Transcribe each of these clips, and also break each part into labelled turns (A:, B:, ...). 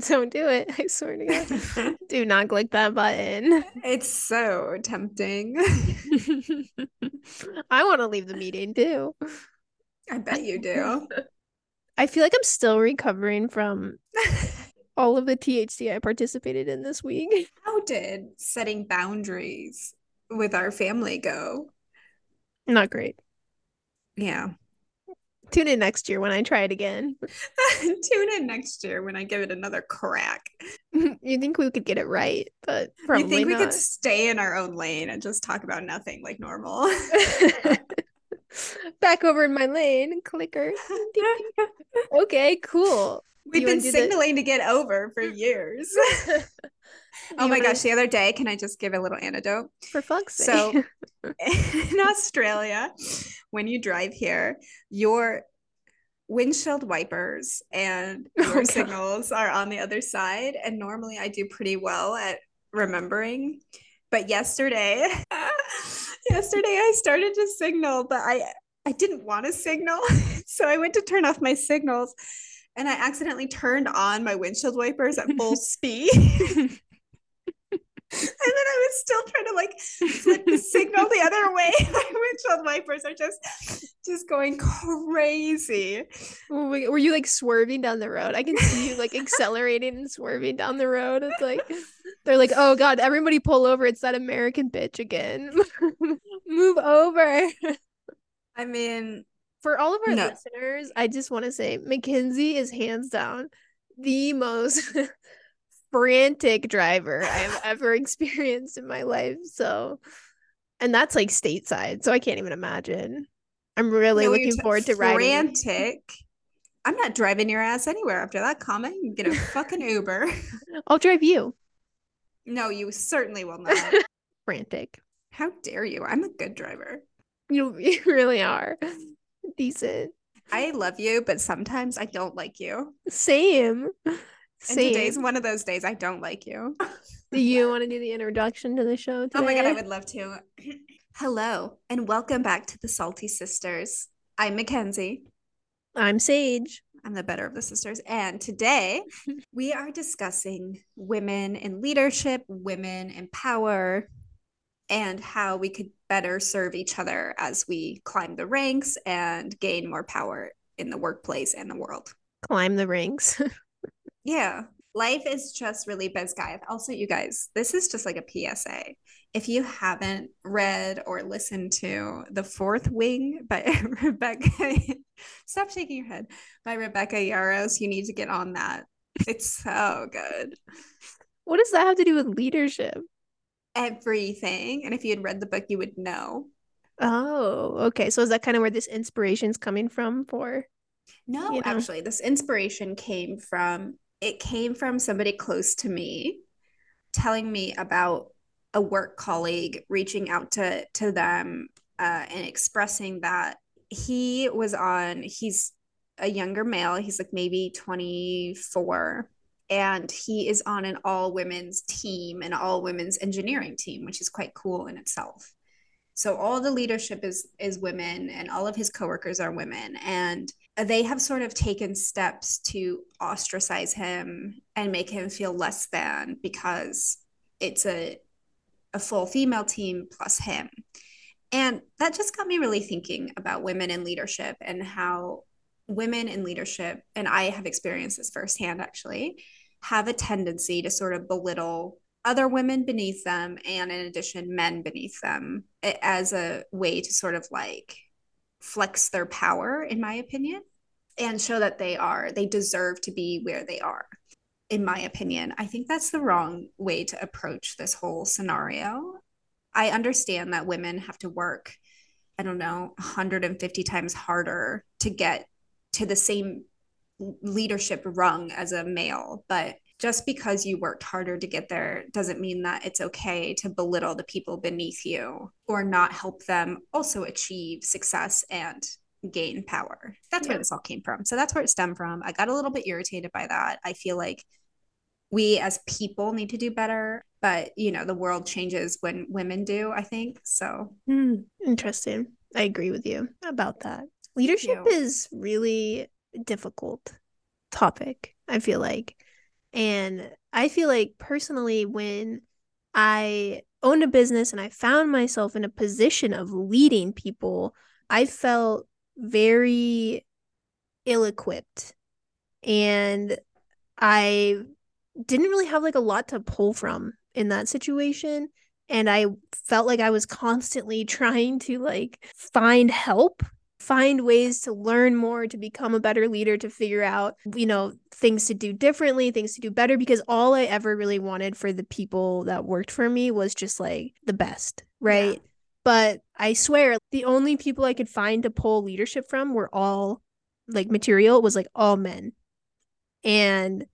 A: Don't do it. I swear to God. do not click that button.
B: It's so tempting.
A: I want to leave the meeting too.
B: I bet you do.
A: I feel like I'm still recovering from all of the THC I participated in this week.
B: How did setting boundaries with our family go?
A: Not great.
B: Yeah.
A: Tune in next year when I try it again.
B: Tune in next year when I give it another crack.
A: you think we could get it right, but probably
B: you think
A: not.
B: we could stay in our own lane and just talk about nothing like normal?
A: Back over in my lane, clicker. okay, cool.
B: We've been
A: wanna the-
B: signaling to get over for years. Oh my gosh, the other day, can I just give a little anecdote?
A: For fuck's sake.
B: So in Australia, when you drive here, your windshield wipers and
A: Oh,
B: your
A: God.
B: signals are on the other side. And normally I do pretty well at remembering. But yesterday, yesterday I started to signal, but I I didn't want to signal. So I went to turn off my signals and I accidentally turned on my windshield wipers at full speed. And then I was still trying to like flip the signal the other way. My windshield wipers are just just going crazy.
A: Oh were were you like swerving down the road? I can see you like accelerating and swerving down the road. It's like they're like, oh god, everybody pull over. It's that American bitch again. Move over.
B: I mean,
A: For all of our
B: No.
A: listeners, I just want to say Mackenzie is hands down the most frantic driver I've ever experienced in my life. So, and that's like stateside. So I can't even imagine. I'm really
B: no,
A: looking forward to riding.
B: frantic. I'm not driving your ass anywhere after that comment. You get a fucking Uber.
A: I'll drive you.
B: No, you certainly will not.
A: Frantic.
B: How dare you? I'm a good driver.
A: You, you really are decent.
B: I love you, but sometimes I don't like you.
A: Same.
B: And
A: Same.
B: today's one of those days I don't like you.
A: Do you want to do the introduction to the show today?
B: Oh my god, I would love to. Hello, and welcome back to the Salty Sisters. I'm Mackenzie.
A: I'm Sage.
B: I'm the better of the sisters. And today we are discussing women in leadership, women in power, and how we could better serve each other as we climb the ranks and gain more power in the workplace and the world.
A: Climb the ranks.
B: Yeah. Life is just really biz guy. Also, you guys, this is just like a PSA. If you haven't read or listened to The Fourth Wing by Rebecca, stop shaking your head, by Rebecca Yarros, you need to get on that. It's so good.
A: what does that have to do with leadership?
B: Everything. And if you had read the book, you would know.
A: Oh, okay. So is that kind of where this inspiration is coming from for?
B: No,
A: You know?
B: actually, this inspiration came from it came from somebody close to me telling me about a work colleague reaching out to to them uh, and expressing that he was on he's a younger male he's like maybe 24 and he is on an all women's team an all women's engineering team which is quite cool in itself. So all the leadership is is women and all of his coworkers are women and they have sort of taken steps to ostracize him and make him feel less than because it's a a full female team plus him. And that just got me really thinking about women in leadership and how women in leadership, and I have experienced this firsthand actually, have a tendency to sort of belittle other women beneath them and in addition men beneath them as a way to sort of like flex their power in my opinion and show that they are they deserve to be where they are in my opinion. I think that's the wrong way to approach this whole scenario. I understand that women have to work i don't know 150 times harder to get to the same leadership rung as a male but just because you worked harder to get there doesn't mean that it's okay to belittle the people beneath you or not help them also achieve success and gain power. That's where this all came from. So that's where it stemmed from. I got a little bit irritated by that. I feel like we as people need to do better, but you know, the world changes when women do, I think. So
A: Hmm, interesting. I agree with you about that. Leadership is really difficult topic, I feel like. And I feel like personally, when I owned a business and I found myself in a position of leading people, I felt very ill equipped. And I didn't really have like a lot to pull from in that situation. And I felt like I was constantly trying to like find help find ways to learn more to become a better leader to figure out you know things to do differently things to do better because all i ever really wanted for the people that worked for me was just like the best right yeah. but i swear the only people i could find to pull leadership from were all like material was like all men and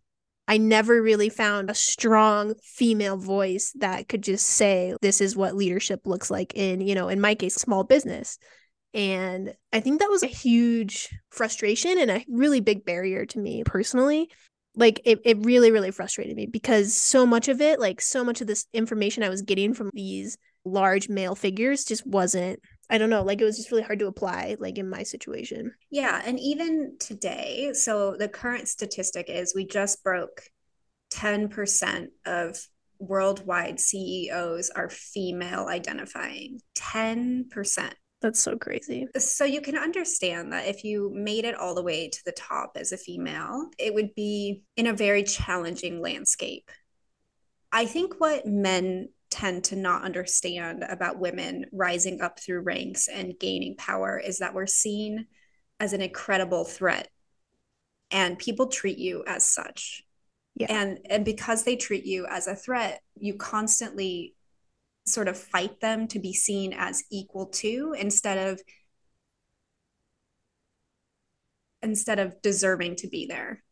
A: I never really found a strong female voice that could just say, this is what leadership looks like in, you know, in my case, small business. And I think that was a huge frustration and a really big barrier to me personally. Like it, it really, really frustrated me because so much of it, like so much of this information I was getting from these large male figures just wasn't I don't know, like it was just really hard to apply, like in my situation.
B: Yeah. And even today, so the current statistic is we just broke 10% of worldwide CEOs are female identifying. 10%.
A: That's so crazy.
B: So you can understand that if you made it all the way to the top as a female, it would be in a very challenging landscape. I think what men tend to not understand about women rising up through ranks and gaining power is that we're seen as an incredible threat and people treat you as such. Yeah. And and because they treat you as a threat, you constantly sort of fight them to be seen as equal to instead of instead of deserving to be there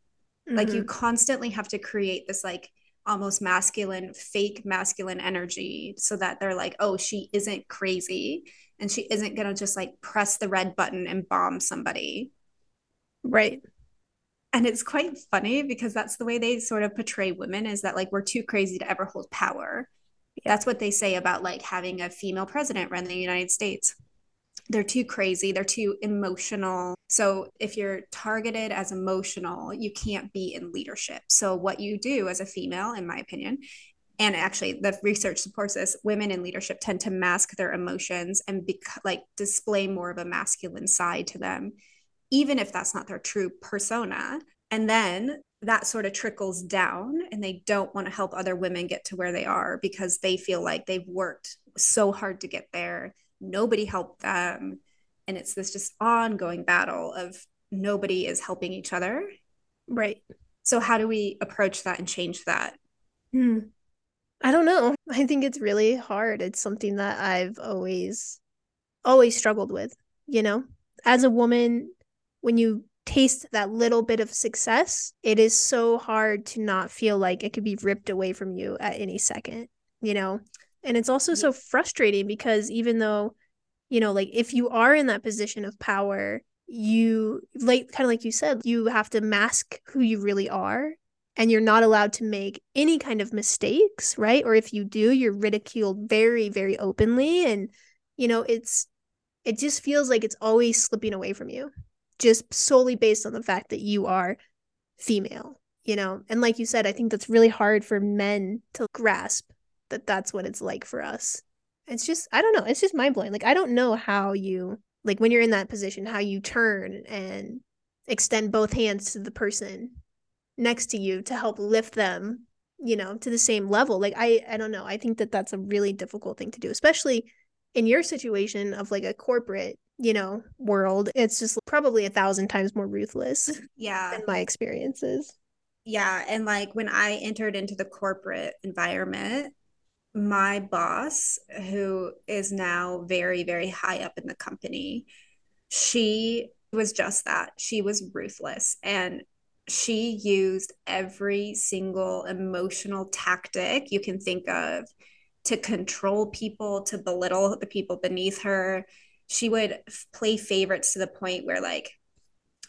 B: mm-hmm. like you mm-hmm. constantly have to create this like almost masculine fake masculine energy so that they're like oh she isn't crazy and she isn't going to just like press the red button and bomb somebody
A: right
B: and it's quite funny because that's the way they sort of portray women is that like we're too crazy to ever hold power that's what they say about like having a female president run the United States. They're too crazy, they're too emotional. So if you're targeted as emotional, you can't be in leadership. So what you do as a female, in my opinion, and actually the research supports this women in leadership tend to mask their emotions and be, like display more of a masculine side to them even if that's not their true persona and then that sort of trickles down and they don't want to help other women get to where they are because they feel like they've worked so hard to get there. Nobody helped them. And it's this just ongoing battle of nobody is helping each other.
A: Right.
B: So how do we approach that and change that?
A: Hmm. i don't know. I think it's really hard. It's something that i've always always struggled with you know? As a woman when you taste that little bit of success, it is so hard to not feel like it could be ripped away from you at any second, you know? And it's also so frustrating because even though, you know, like if you are in that position of power, you like kind of like you said, you have to mask who you really are and you're not allowed to make any kind of mistakes, right? Or if you do, you're ridiculed very, very openly. And, you know, it's, it just feels like it's always slipping away from you just solely based on the fact that you are female, you know? And like you said, I think that's really hard for men to grasp that that's what it's like for us. It's just, I don't know, it's just mind blowing. Like, I don't know how you, like, when you're in that position, how you turn and extend both hands to the person next to you to help lift them you know to the same level like i i don't know i think that that's a really difficult thing to do especially in your situation of like a corporate you know, world, it's just probably a thousand times more ruthless.
B: Yeah.
A: Than my experiences.
B: Yeah. And like when I entered into the corporate environment, my boss, who is now very, very high up in the company, she was just that. She was ruthless. And she used every single emotional tactic you can think of to control people, to belittle the people beneath her she would play favorites to the point where like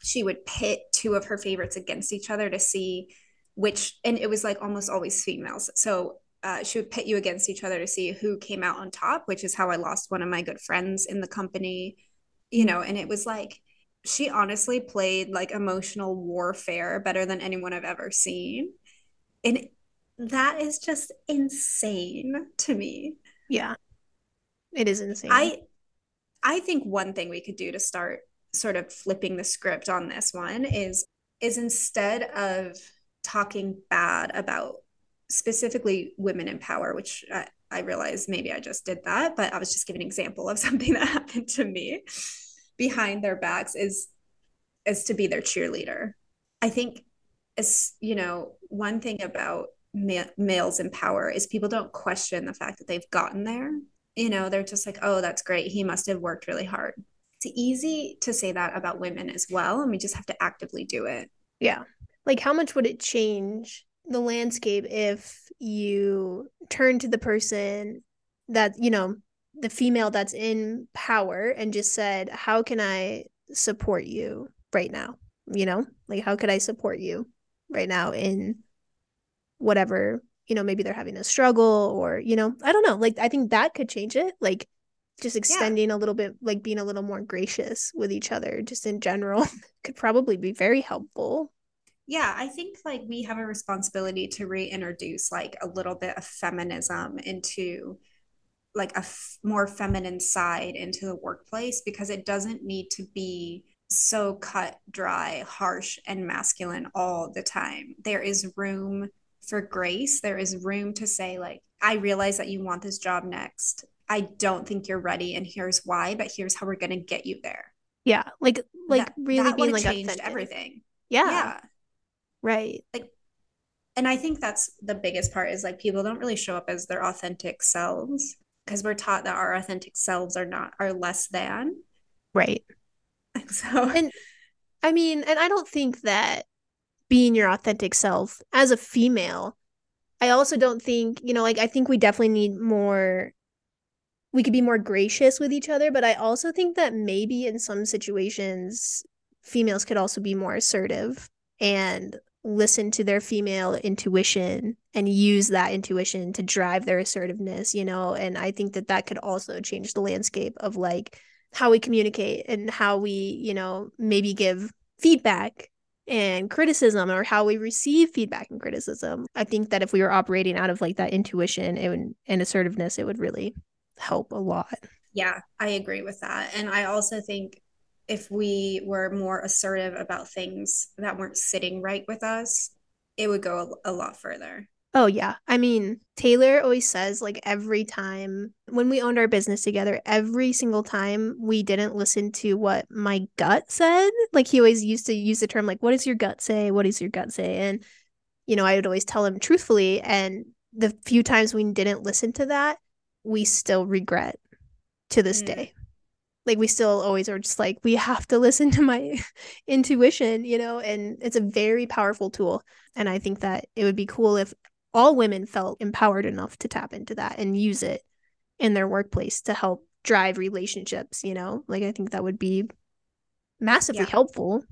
B: she would pit two of her favorites against each other to see which and it was like almost always females so uh, she would pit you against each other to see who came out on top which is how i lost one of my good friends in the company you know and it was like she honestly played like emotional warfare better than anyone i've ever seen And that is just insane to me.
A: Yeah. It is insane.
B: I I think one thing we could do to start sort of flipping the script on this one is is instead of talking bad about specifically women in power, which I, I realize maybe I just did that, but I was just giving an example of something that happened to me behind their backs is is to be their cheerleader. I think as you know, one thing about ma- males in power is people don't question the fact that they've gotten there. You know, they're just like, "Oh, that's great. He must have worked really hard." It's easy to say that about women as well, and we just have to actively do it.
A: Yeah. Like how much would it change the landscape if you turn to the person that, you know, the female that's in power and just said, How can I support you right now? You know, like how could I support you right now in whatever, you know, maybe they're having a struggle or, you know, I don't know. Like I think that could change it. Like just extending yeah. a little bit, like being a little more gracious with each other, just in general, could probably be very helpful
B: yeah i think like we have a responsibility to reintroduce like a little bit of feminism into like a f- more feminine side into the workplace because it doesn't need to be so cut dry harsh and masculine all the time there is room for grace there is room to say like i realize that you want this job next i don't think you're ready and here's why but here's how we're going to get you there
A: yeah like like that, really that being like changed authentic.
B: everything
A: yeah yeah Right.
B: Like and I think that's the biggest part is like people don't really show up as their authentic selves because we're taught that our authentic selves are not are less than.
A: Right.
B: So
A: and I mean, and I don't think that being your authentic self as a female, I also don't think, you know, like I think we definitely need more we could be more gracious with each other, but I also think that maybe in some situations females could also be more assertive and listen to their female intuition and use that intuition to drive their assertiveness you know? And i think that that could also change the landscape of like how we communicate and how we you know maybe give feedback and criticism or how we receive feedback and criticism i think that if we were operating out of like that intuition and, and assertiveness it would really help a lot
B: yeah i agree with that and i also think if we were more assertive about things that weren't sitting right with us, it would go a, a lot further.
A: Oh, yeah. I mean, Taylor always says, like, every time when we owned our business together, every single time we didn't listen to what my gut said, like, he always used to use the term, like, what does your gut say? What does your gut say? And, you know, I would always tell him truthfully. And the few times we didn't listen to that, we still regret to this mm. day like we still always are just like we have to listen to my intuition you know and it's a very powerful tool and i think that it would be cool if all women felt empowered enough to tap into that and use it in their workplace to help drive relationships you know like i think that would be massively yeah. helpful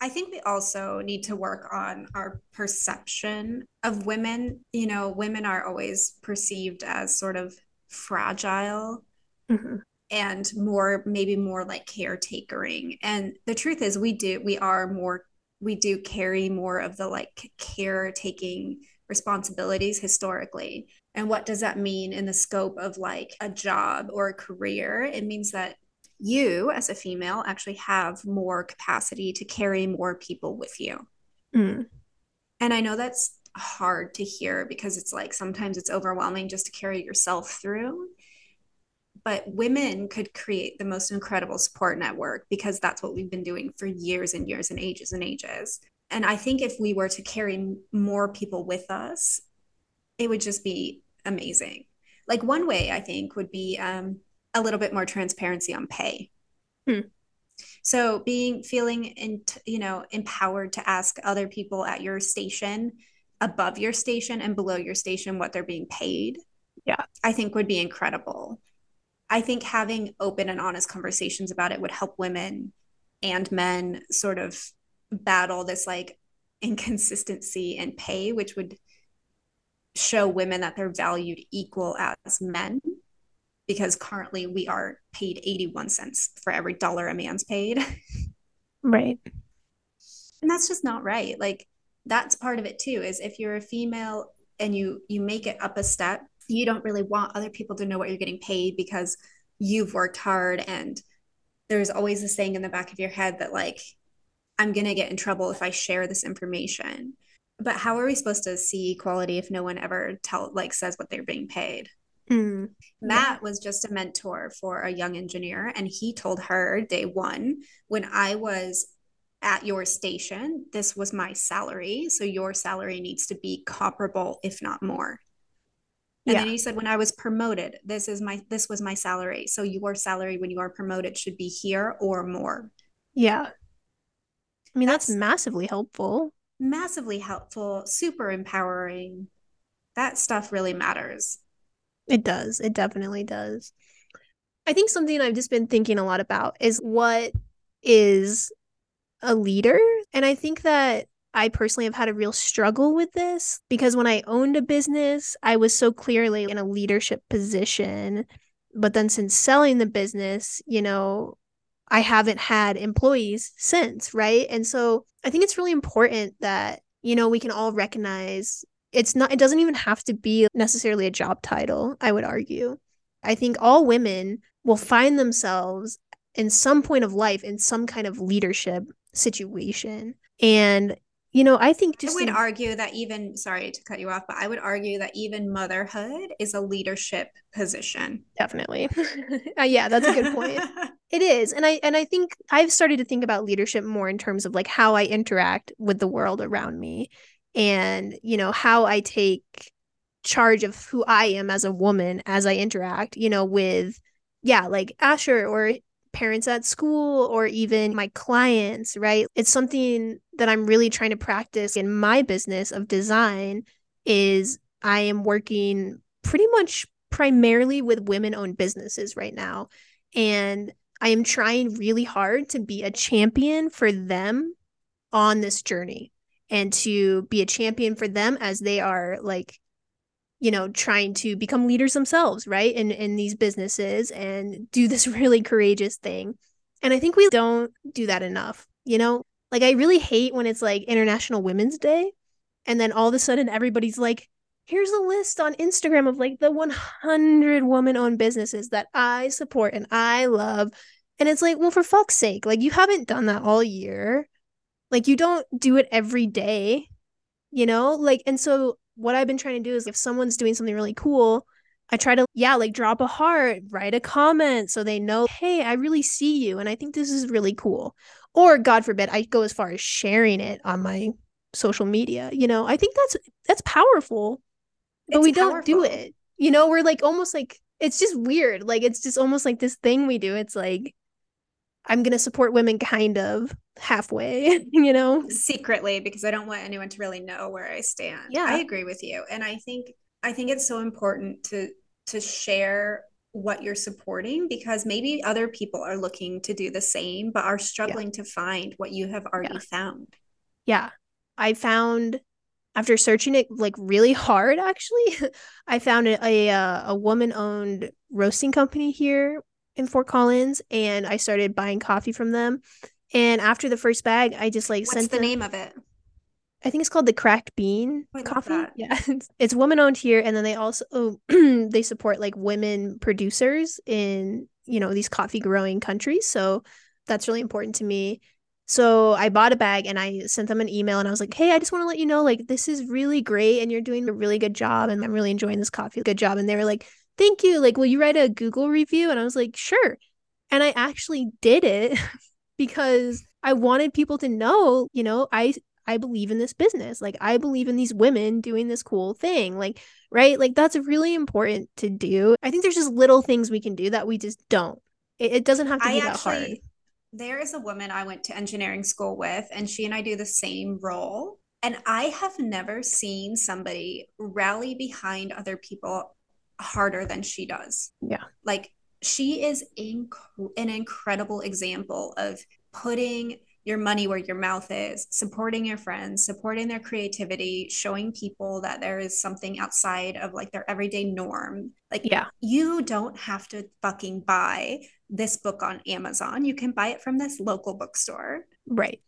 B: I think we also need to work on our perception of women. You know, women are always perceived as sort of fragile. Mm-hmm and more maybe more like caretakering and the truth is we do we are more we do carry more of the like caretaking responsibilities historically and what does that mean in the scope of like a job or a career it means that you as a female actually have more capacity to carry more people with you mm. and i know that's hard to hear because it's like sometimes it's overwhelming just to carry yourself through but women could create the most incredible support network because that's what we've been doing for years and years and ages and ages. And I think if we were to carry more people with us, it would just be amazing. Like one way I think would be um, a little bit more transparency on pay. Hmm. So being feeling in, you know empowered to ask other people at your station, above your station and below your station what they're being paid.
A: Yeah,
B: I think would be incredible. I think having open and honest conversations about it would help women and men sort of battle this like inconsistency in pay, which would show women that they're valued equal as men because currently we are paid 81 cents for every dollar a man's paid.
A: Right.
B: And that's just not right. Like that's part of it too is if you're a female and you you make it up a step you don't really want other people to know what you're getting paid because you've worked hard and there's always this thing in the back of your head that like i'm going to get in trouble if i share this information but how are we supposed to see equality if no one ever tell like says what they're being paid
A: Mm,
B: Matt was just a mentor for a young engineer, and he told her day one, when I was at your station, this was my salary. So your salary needs to be comparable, if not more. And
A: Yeah.
B: then he said, when I was promoted, this is my this was my salary. So your salary when you are promoted should be here or more.
A: Yeah. I mean, that's
B: That's
A: massively helpful.
B: massively helpful, super empowering. That stuff really matters.
A: It does. It definitely does. I think something I've just been thinking a lot about is what is a leader? And I think that I personally have had a real struggle with this because when I owned a business, I was so clearly in a leadership position. But then since selling the business, you know, I haven't had employees since, right? And so I think it's really important that, you know, we can all recognize it's not, it doesn't even have to be necessarily a job title, I would argue. I think all women will find themselves in some point of life in some kind of leadership situation. And, you know, I think
B: I
A: just
B: would
A: in,
B: argue that even, sorry to cut you off, but I would argue that even motherhood is a leadership position.
A: definitely. Uh, yeah, that's a good point. It is. And I and I think I've started to think about leadership more in terms of like how I interact with the world around me and, you know, how I take charge of who I am as a woman as I interact, you know, with yeah, like Asher or parents at school or even my clients, right? It's something that I'm really trying to practice in my business of design is I am working pretty much primarily with women-owned businesses right now. And I am trying really hard to be a champion for them on this journey and to be a champion for them as they are like you know trying to become leaders themselves right in in these businesses and do this really courageous thing. And i think we don't do that enough you know? Like i really hate when it's like international women's day and then all of a sudden everybody's like here's a list on instagram of like the 100 woman owned businesses that i support and i love. And it's like well for fuck's sake like you haven't done that all year. Like you don't do it every day you know? Like and so what i've been trying to do is if someone's doing something really cool i try to yeah like drop a heart write a comment so they know hey i really see you and i think this is really cool. Or god forbid i go as far as sharing it on my social media you know? I think that's that's powerful but we don't do it. You know we're like almost like it's just weird. Like it's just almost like this thing we do. It's like i'm gonna support women kind of halfway you know?
B: Secretly because I don't want anyone to really know where I stand.
A: yeah.
B: I agree with you. And I think I think it's so important to to share what you're supporting because maybe other people are looking to do the same but are
A: yeah.
B: struggling to find what you have
A: yeah.
B: already found.
A: yeah. I found after searching it like really hard actually i found a a, uh, a woman owned roasting company here in fort collins and i started buying coffee from them and after the first bag i just like
B: What's
A: sent
B: the
A: them
B: name of it?
A: I think it's called the Cracked Bean
B: I
A: Coffee. Yeah, it's, it's woman owned here, and then they also oh, they support like women producers in you know these coffee growing countries. So that's really important to me. So I bought a bag and I sent them an email and I was like, "Hey, I just want to let you know like this is really great and you're doing a really good job and I'm really enjoying this coffee. Good job." And they were like, "Thank you. Like, will you write a Google review?" And I was like, "Sure." And I actually did it because I wanted people to know, you know, I I believe in this business. Like I believe in these women doing this cool thing. Like, right? Like that's really important to do. I think there's just little things we can do that we just don't. It, it doesn't have to
B: I
A: be that hard.
B: There is a woman I went to engineering school with and she and I do the same role and I have never seen somebody rally behind other people harder than she does.
A: Yeah.
B: like she is inc- an incredible example of putting your money where your mouth is, supporting your friends, supporting their creativity, showing people that there is something outside of like their everyday norm. Like
A: Yeah.
B: you don't have to fucking buy this book on Amazon. You can buy it from this local bookstore.
A: Right.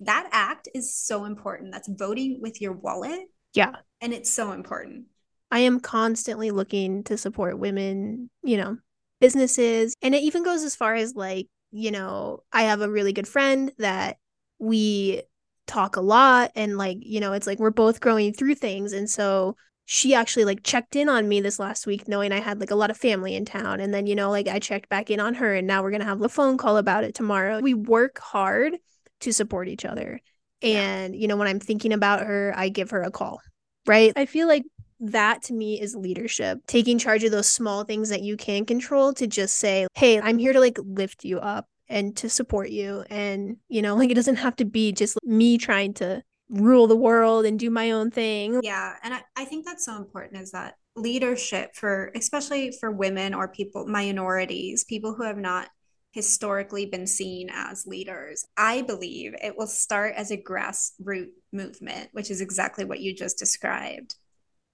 B: that act is so important. That's voting with your wallet.
A: Yeah.
B: And it's so important.
A: I am constantly looking to support women, you know, businesses. And it even goes as far as like, you know, I have a really good friend that we talk a lot and like, you know, it's like we're both growing through things. And so she actually like checked in on me this last week knowing I had like a lot of family in town. And then, you know, like I checked back in on her and now we're going to have a phone call about it tomorrow. We work hard to support each other. And, you know, when I'm thinking about her, I give her a call, right? I feel like that to me is leadership taking charge of those small things that you can control to just say hey i'm here to like lift you up and to support you and you know like it doesn't have to be just me trying to rule the world and do my own thing
B: yeah and I, I think that's so important is that leadership for especially for women or people minorities people who have not historically been seen as leaders. I believe it will start as a grassroots movement, which is exactly what you just described.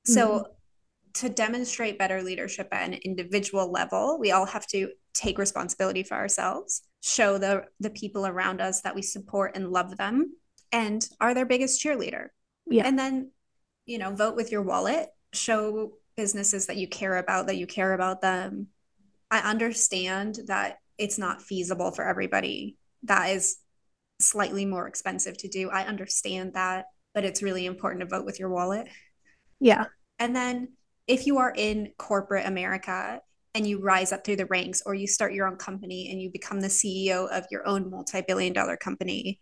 B: So, mm-hmm. to demonstrate better leadership at an individual level, we all have to take responsibility for ourselves, show the the people around us that we support and love them, and are their biggest cheerleader. Yeah. And then, you know, vote with your wallet, show businesses that you care about that you care about them. I understand that it's not feasible for everybody. That is slightly more expensive to do. I understand that, but it's really important to vote with your wallet.
A: Yeah.
B: And then if you are in corporate America and you rise up through the ranks or you start your own company and you become the CEO of your own multi-billion dollar company,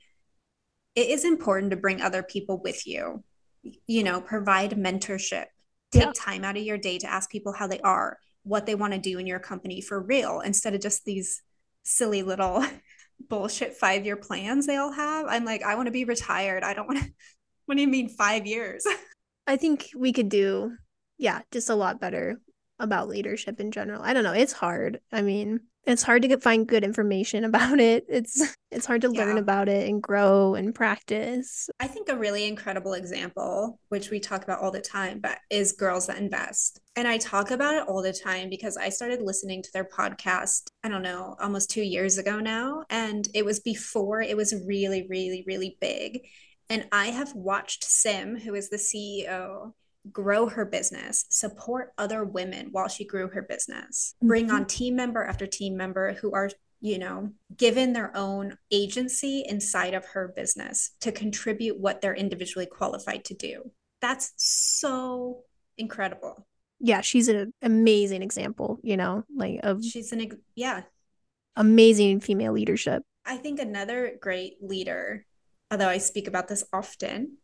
B: it is important to bring other people with you. You know, provide mentorship. Take yeah. time out of your day to ask people how they are, what they want to do in your company for real instead of just these silly little bullshit 5-year plans they all have. I'm like, I want to be retired. I don't want to what do you mean 5 years?
A: I think we could do, yeah, just a lot better about leadership in general. I don't know. It's hard. I mean, it's hard to get, find good information about it. It's it's hard to yeah. learn about it and grow and practice.
B: I think a really incredible example, which we talk about all the time, but is Girls That Invest. And I talk about it all the time because I started listening to their podcast, I don't know, almost 2 years ago now, and it was before it was really really really big. And I have watched Sim, who is the CEO, grow her business, support other women while she grew her business, mm-hmm. bring on team member after team member who are, you know, given their own agency inside of her business to contribute what they're individually qualified to do. That's so incredible.
A: Yeah, she's an amazing example, you know, like of
B: she's an yeah,
A: amazing female leadership.
B: I think another great leader although I speak about this often,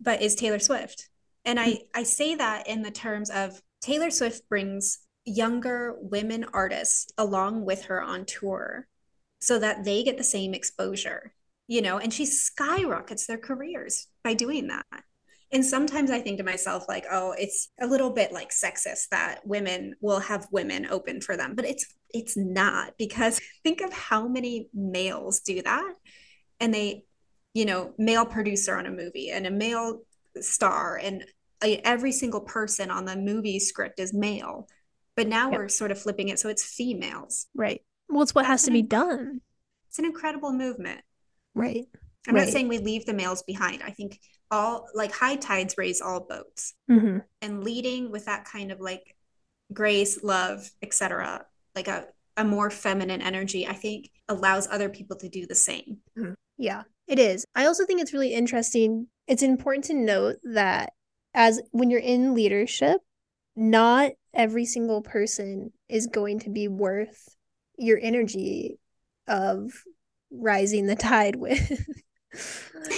B: but is Taylor Swift. And I, hmm. I say that in the terms of Taylor Swift brings younger women artists along with her on tour so that they get the same exposure, you know, and she skyrockets their careers by doing that. And sometimes I think to myself, like, oh, it's a little bit like sexist that women will have women open for them, but it's it's not because think of how many males do that and they you know, male producer on a movie and a male star and a, every single person on the movie script is male. But now yep. we're sort of flipping it so it's females.
A: Right. Well, it's what That's has to be done.
B: It's an incredible movement.
A: Right.
B: I'm
A: right.
B: not saying we leave the males behind. I think all like high tides raise all boats. Mm-hmm. And leading with that kind of like grace, love, etc., like a, a more feminine energy, I think allows other people to do the same.
A: Mm-hmm. Yeah. It is. I also think it's really interesting. It's important to note that as when you're in leadership, not every single person is going to be worth your energy of rising the tide with.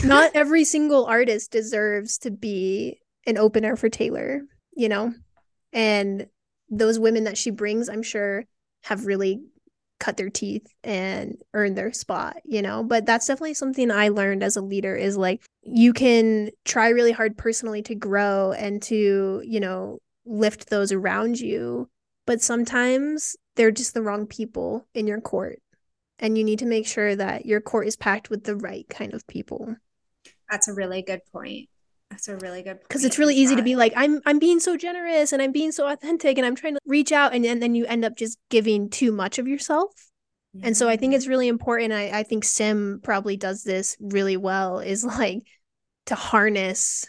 A: not every single artist deserves to be an opener for Taylor, you know? And those women that she brings, I'm sure, have really cut their teeth and earn their spot, you know? But that's definitely something I learned as a leader is like you can try really hard personally to grow and to, you know, lift those around you, but sometimes they're just the wrong people in your court. And you need to make sure that your court is packed with the right kind of people.
B: That's a really good point. That's a really good
A: because it's really easy that. to be like I'm I'm being so generous and I'm being so authentic and I'm trying to reach out and, and then you end up just giving too much of yourself Yeah. And so I think it's really important. I, I think Sim probably does this really well, is like to harness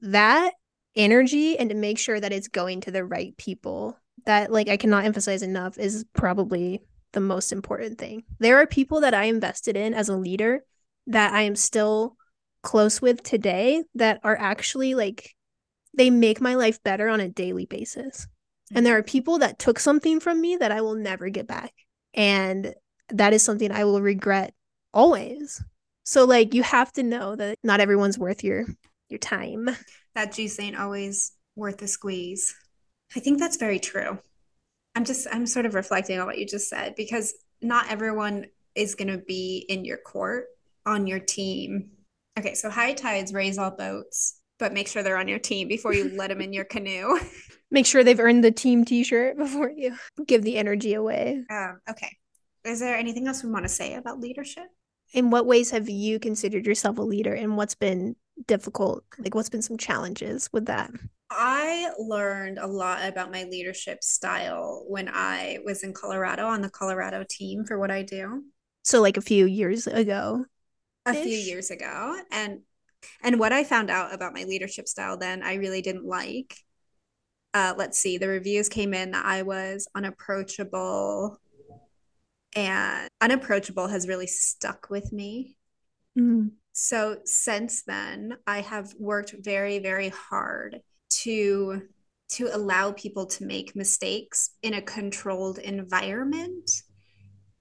A: that energy and to make sure that it's going to the right people. That like I cannot emphasize enough is probably the most important thing. There are people that I invested in as a leader that I am still close with today that are actually like they make my life better on a daily basis. Mm-hmm. And there are people that took something from me that I will never get back. And that is something I will regret always. So like you have to know that not everyone's worth your your time.
B: That juice ain't always worth the squeeze. I think that's very true. I'm just I'm sort of reflecting on what you just said because not everyone is going to be in your court on your team. Okay, so high tides raise all boats, but make sure they're on your team before you let them in your canoe.
A: Make sure they've earned the team t-shirt before you give the energy away.
B: Um, okay. Is there anything else we want to say about leadership?
A: In what ways have you considered yourself a leader and what's been difficult? Like what's been some challenges with that?
B: I learned a lot about my leadership style when I was in Colorado on the Colorado team for what I do.
A: So like a few years ago.
B: A few years ago. And and what I found out about my leadership style then I really didn't like. Uh, let's see, the reviews came in that I was unapproachable and unapproachable has really stuck with me. Mm. So since then, I have worked very, very hard to to allow people to make mistakes in a controlled environment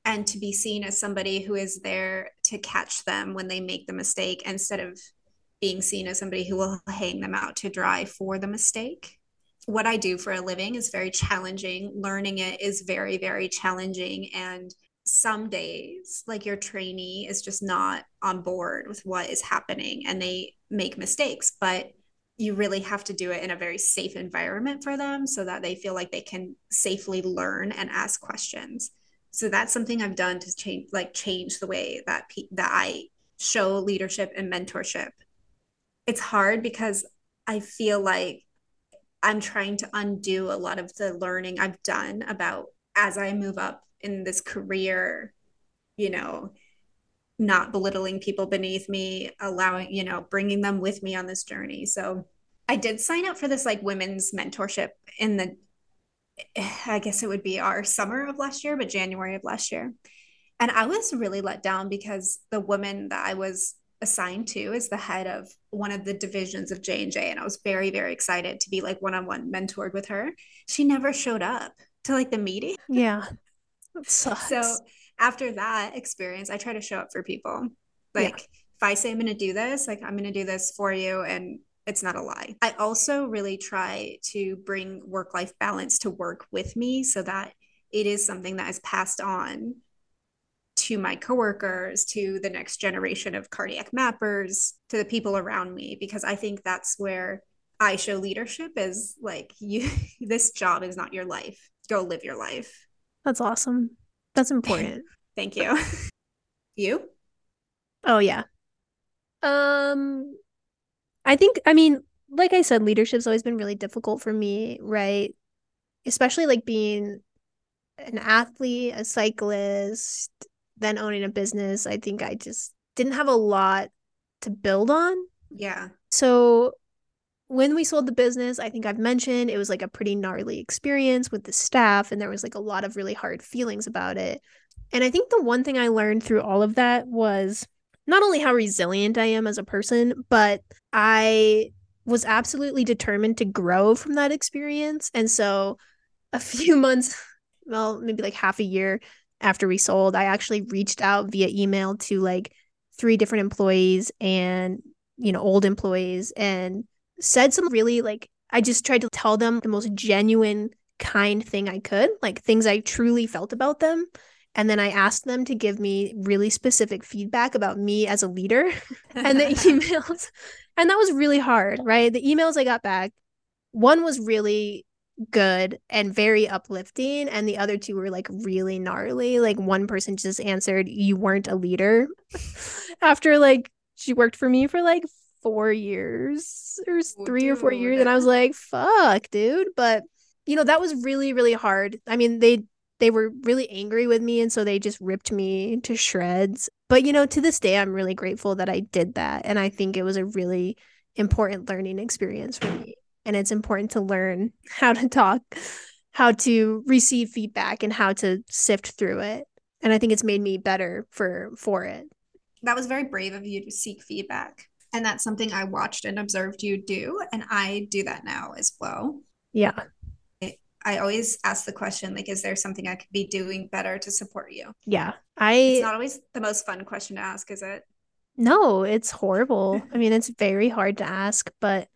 B: and to be seen as somebody who is there to catch them when they make the mistake instead of being seen as somebody who will hang them out to dry for the mistake. What I do for a living is very challenging. Learning it is very, very challenging. And some days, like your trainee is just not on board with what is happening and they make mistakes. But you really have to do it in a very safe environment for them so that they feel like they can safely learn and ask questions so that's something i've done to change like change the way that pe- that i show leadership and mentorship it's hard because i feel like i'm trying to undo a lot of the learning i've done about as i move up in this career you know not belittling people beneath me, allowing, you know, bringing them with me on this journey. So I did sign up for this like women's mentorship in the, I guess it would be our summer of last year, but January of last year. And I was really let down because the woman that I was assigned to is the head of one of the divisions of J&J and I was very very excited to be like one-on-one mentored with her. She never showed up to like the meeting.
A: Yeah.
B: So after that experience, I try to show up for people. Like yeah. if I say I'm going to do this, like I'm going to do this for you and it's not a lie. I also really try to bring work life balance to work with me so that it is something that is passed on to my coworkers, to the next generation of cardiac mappers, to the people around me, because I think that's where I show leadership is like you this job is not your life. Go live your life.
A: That's awesome. That's important.
B: Thank you. you?
A: Oh yeah. Um I think I mean, like I said, leadership's always been really difficult for me, right? Especially like being an athlete, a cyclist, then owning a business. I think I just didn't have a lot to build on.
B: Yeah.
A: So when we sold the business, I think I've mentioned it was like a pretty gnarly experience with the staff, and there was like a lot of really hard feelings about it. And I think the one thing I learned through all of that was not only how resilient I am as a person, but I was absolutely determined to grow from that experience. And so a few months, well, maybe like half a year after we sold, I actually reached out via email to like three different employees and, you know, old employees and said some really like I just tried to tell them the most genuine kind thing I could, like things I truly felt about them. And then I asked them to give me really specific feedback about me as a leader and the emails. And that was really hard, right? The emails I got back, one was really good and very uplifting and the other two were like really gnarly like one person just answered you weren't a leader after like she worked for me for like four years or oh, three dude. or four years. And I was like, fuck, dude. But, you know, that was really, really hard. I mean, they they were really angry with me and so they just ripped me to shreds. But you know, to this day I'm really grateful that I did that and I think it was a really important learning experience for me. And it's important to learn how to talk, how to receive feedback and how to sift through it. And I think it's made me better for for it.
B: That was very brave of you to seek feedback. And that's something I watched and observed you do and I do that now as well.
A: Yeah.
B: I always ask the question like, is there something I could be doing better to support you?
A: Yeah. I
B: It's not always the most fun question to ask, is it?
A: No, it's horrible. I mean, it's very hard to ask, but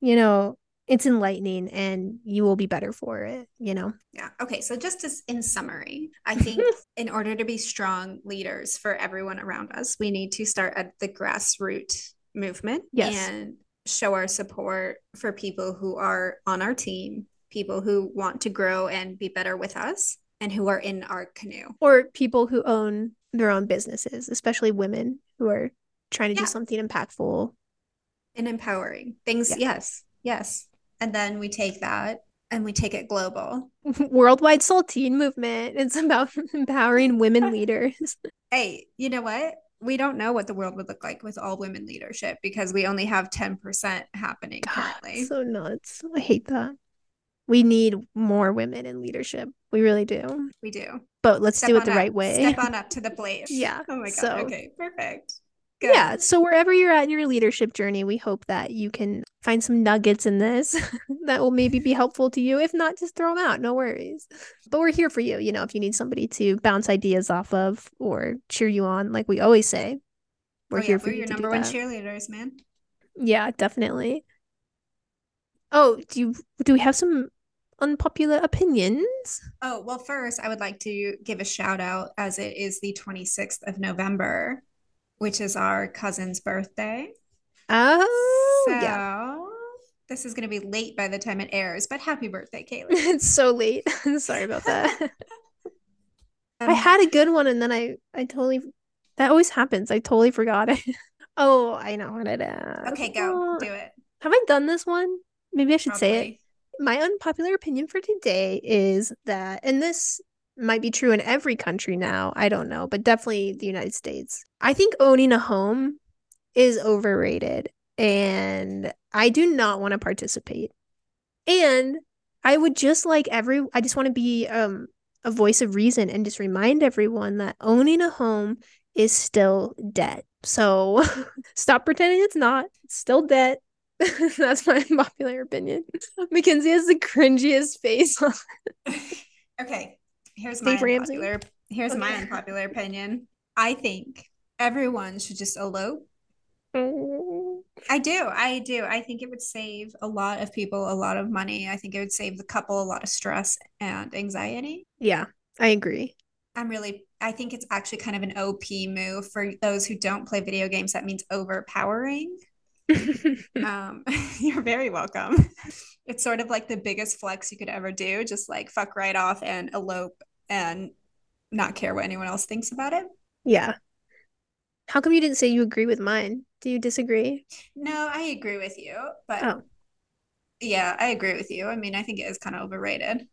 A: you know, it's enlightening and you will be better for it, you know?
B: Yeah. Okay. So, just as in summary, I think in order to be strong leaders for everyone around us, we need to start at the grassroots movement
A: Yes.
B: and show our support for people who are on our team, people who want to grow and be better with us, and who are in our canoe.
A: Or people who own their own businesses, especially women who are trying to
B: Yeah.
A: do something impactful.
B: and empowering things.
A: Yeah.
B: Yes. Yes. And then we take that and we take it global.
A: Worldwide Saltine movement. It's about empowering women leaders.
B: Hey, you know what? We don't know what the world would look like with all women leadership because we only have 10% happening
A: God,
B: currently.
A: so nuts. I hate that. We need more women in leadership. We really do.
B: We do.
A: But let's
B: Step
A: do it the
B: up.
A: right way.
B: Step on up to the plate.
A: Yeah,
B: Oh my God.
A: so-
B: okay. Perfect. Good.
A: Yeah. So wherever you're at in your leadership journey, we hope that you can find some nuggets in this that will maybe be helpful to you. If not, just throw them out. No worries. But we're here for you. You know, if you need somebody to bounce ideas off of or cheer you on, like we always say, we're
B: oh, yeah,
A: here for
B: we're
A: you
B: your
A: to do
B: number one
A: that.
B: cheerleaders, man.
A: Yeah, definitely. Oh, do you do we have some unpopular opinions?
B: Oh, well, first, I would like to give a shout out as it is the 26th of November, which is our cousin's birthday.
A: Oh,
B: so
A: yeah.
B: this is going to be late by the time it airs, but happy birthday, Kaylee.
A: It's so late. Sorry about that. I
B: Um,
A: had a good one and then I I totally that always happens. I totally forgot it. Oh, I know what it is.
B: okay, go
A: Oh,
B: do it.
A: Have I done this one? Maybe I should say it. My unpopular opinion for today is that, and this might be true in every country now, I don't know, but definitely the United States. I think owning a home is overrated and I do not want to participate. And I would just like every I just want to be um a voice of reason and just remind everyone that owning a home is still debt. So stop pretending it's not. It's still debt. That's my unpopular opinion. Mackenzie has the cringiest face.
B: Okay, here's my
A: Ramsey?
B: unpopular. Here's my unpopular opinion. I think everyone should just elope. Mm. I do. I do. I think it would save a lot of people a lot of money. I think it would save the couple a lot of stress and anxiety.
A: yeah, I agree.
B: I'm really, I think it's actually kind of an OP move for those who don't play video games. That means overpowering. Um, you're very welcome. It's sort of like the biggest flex you could ever do. Just like fuck right off and elope and not care what anyone else thinks about it.
A: yeah. How come you didn't say you agree with mine? Do you disagree?
B: No, I agree with you, but
A: Oh.
B: yeah, I agree with you. I mean, I think it is kind of overrated.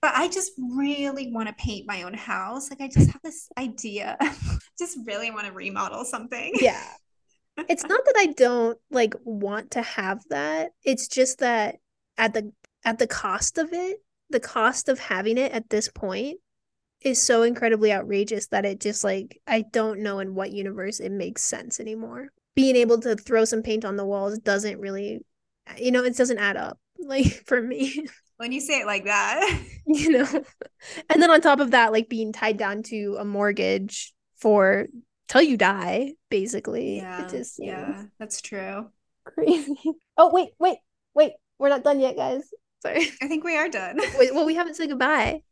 B: But I just really want to paint my own house. Like I just have this idea. just really want to remodel something.
A: Yeah. It's not that I don't like want to have that. It's just that at the at the cost of it, the cost of having it at this point is so incredibly outrageous that it just like I don't know in what universe it makes sense anymore. Being able to throw some paint on the walls doesn't really you know, it doesn't add up like for me,
B: When you say it like that.
A: you know. And then on top of that like being tied down to a mortgage for till you die basically.
B: Yeah,
A: It just
B: yeah, that's true.
A: crazy. Oh, wait, wait, wait. We're not done yet, guys. Sorry.
B: I think we are done.
A: Wait, well, we haven't said goodbye.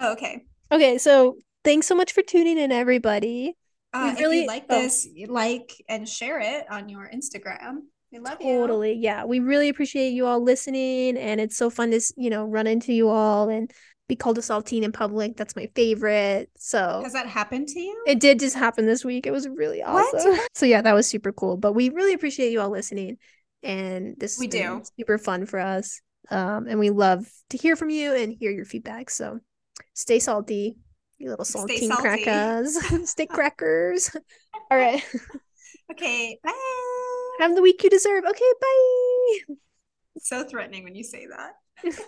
B: Oh, okay.
A: Okay, so thanks so much for tuning in, everybody.
B: Uh,
A: We
B: if
A: really-
B: you like
A: oh.
B: this, like and share it on your Instagram. We love you.
A: Totally. Yeah, we really appreciate you all listening, and it's so fun to, you know, run into you all and be called a saltine in public. That's my favorite. So
B: Has that happened to you?
A: it did just happen this week. It was really awesome. What? So yeah, that was super cool. But we really appreciate you all listening, and this
B: We do.
A: super fun for us. Um, and we love to hear from you and hear your feedback. So Stay salty, you little saltine
B: salty.
A: crackers. Stay crackers. All right.
B: Okay, bye.
A: Have the week you deserve. Okay, bye.
B: so threatening when you say that.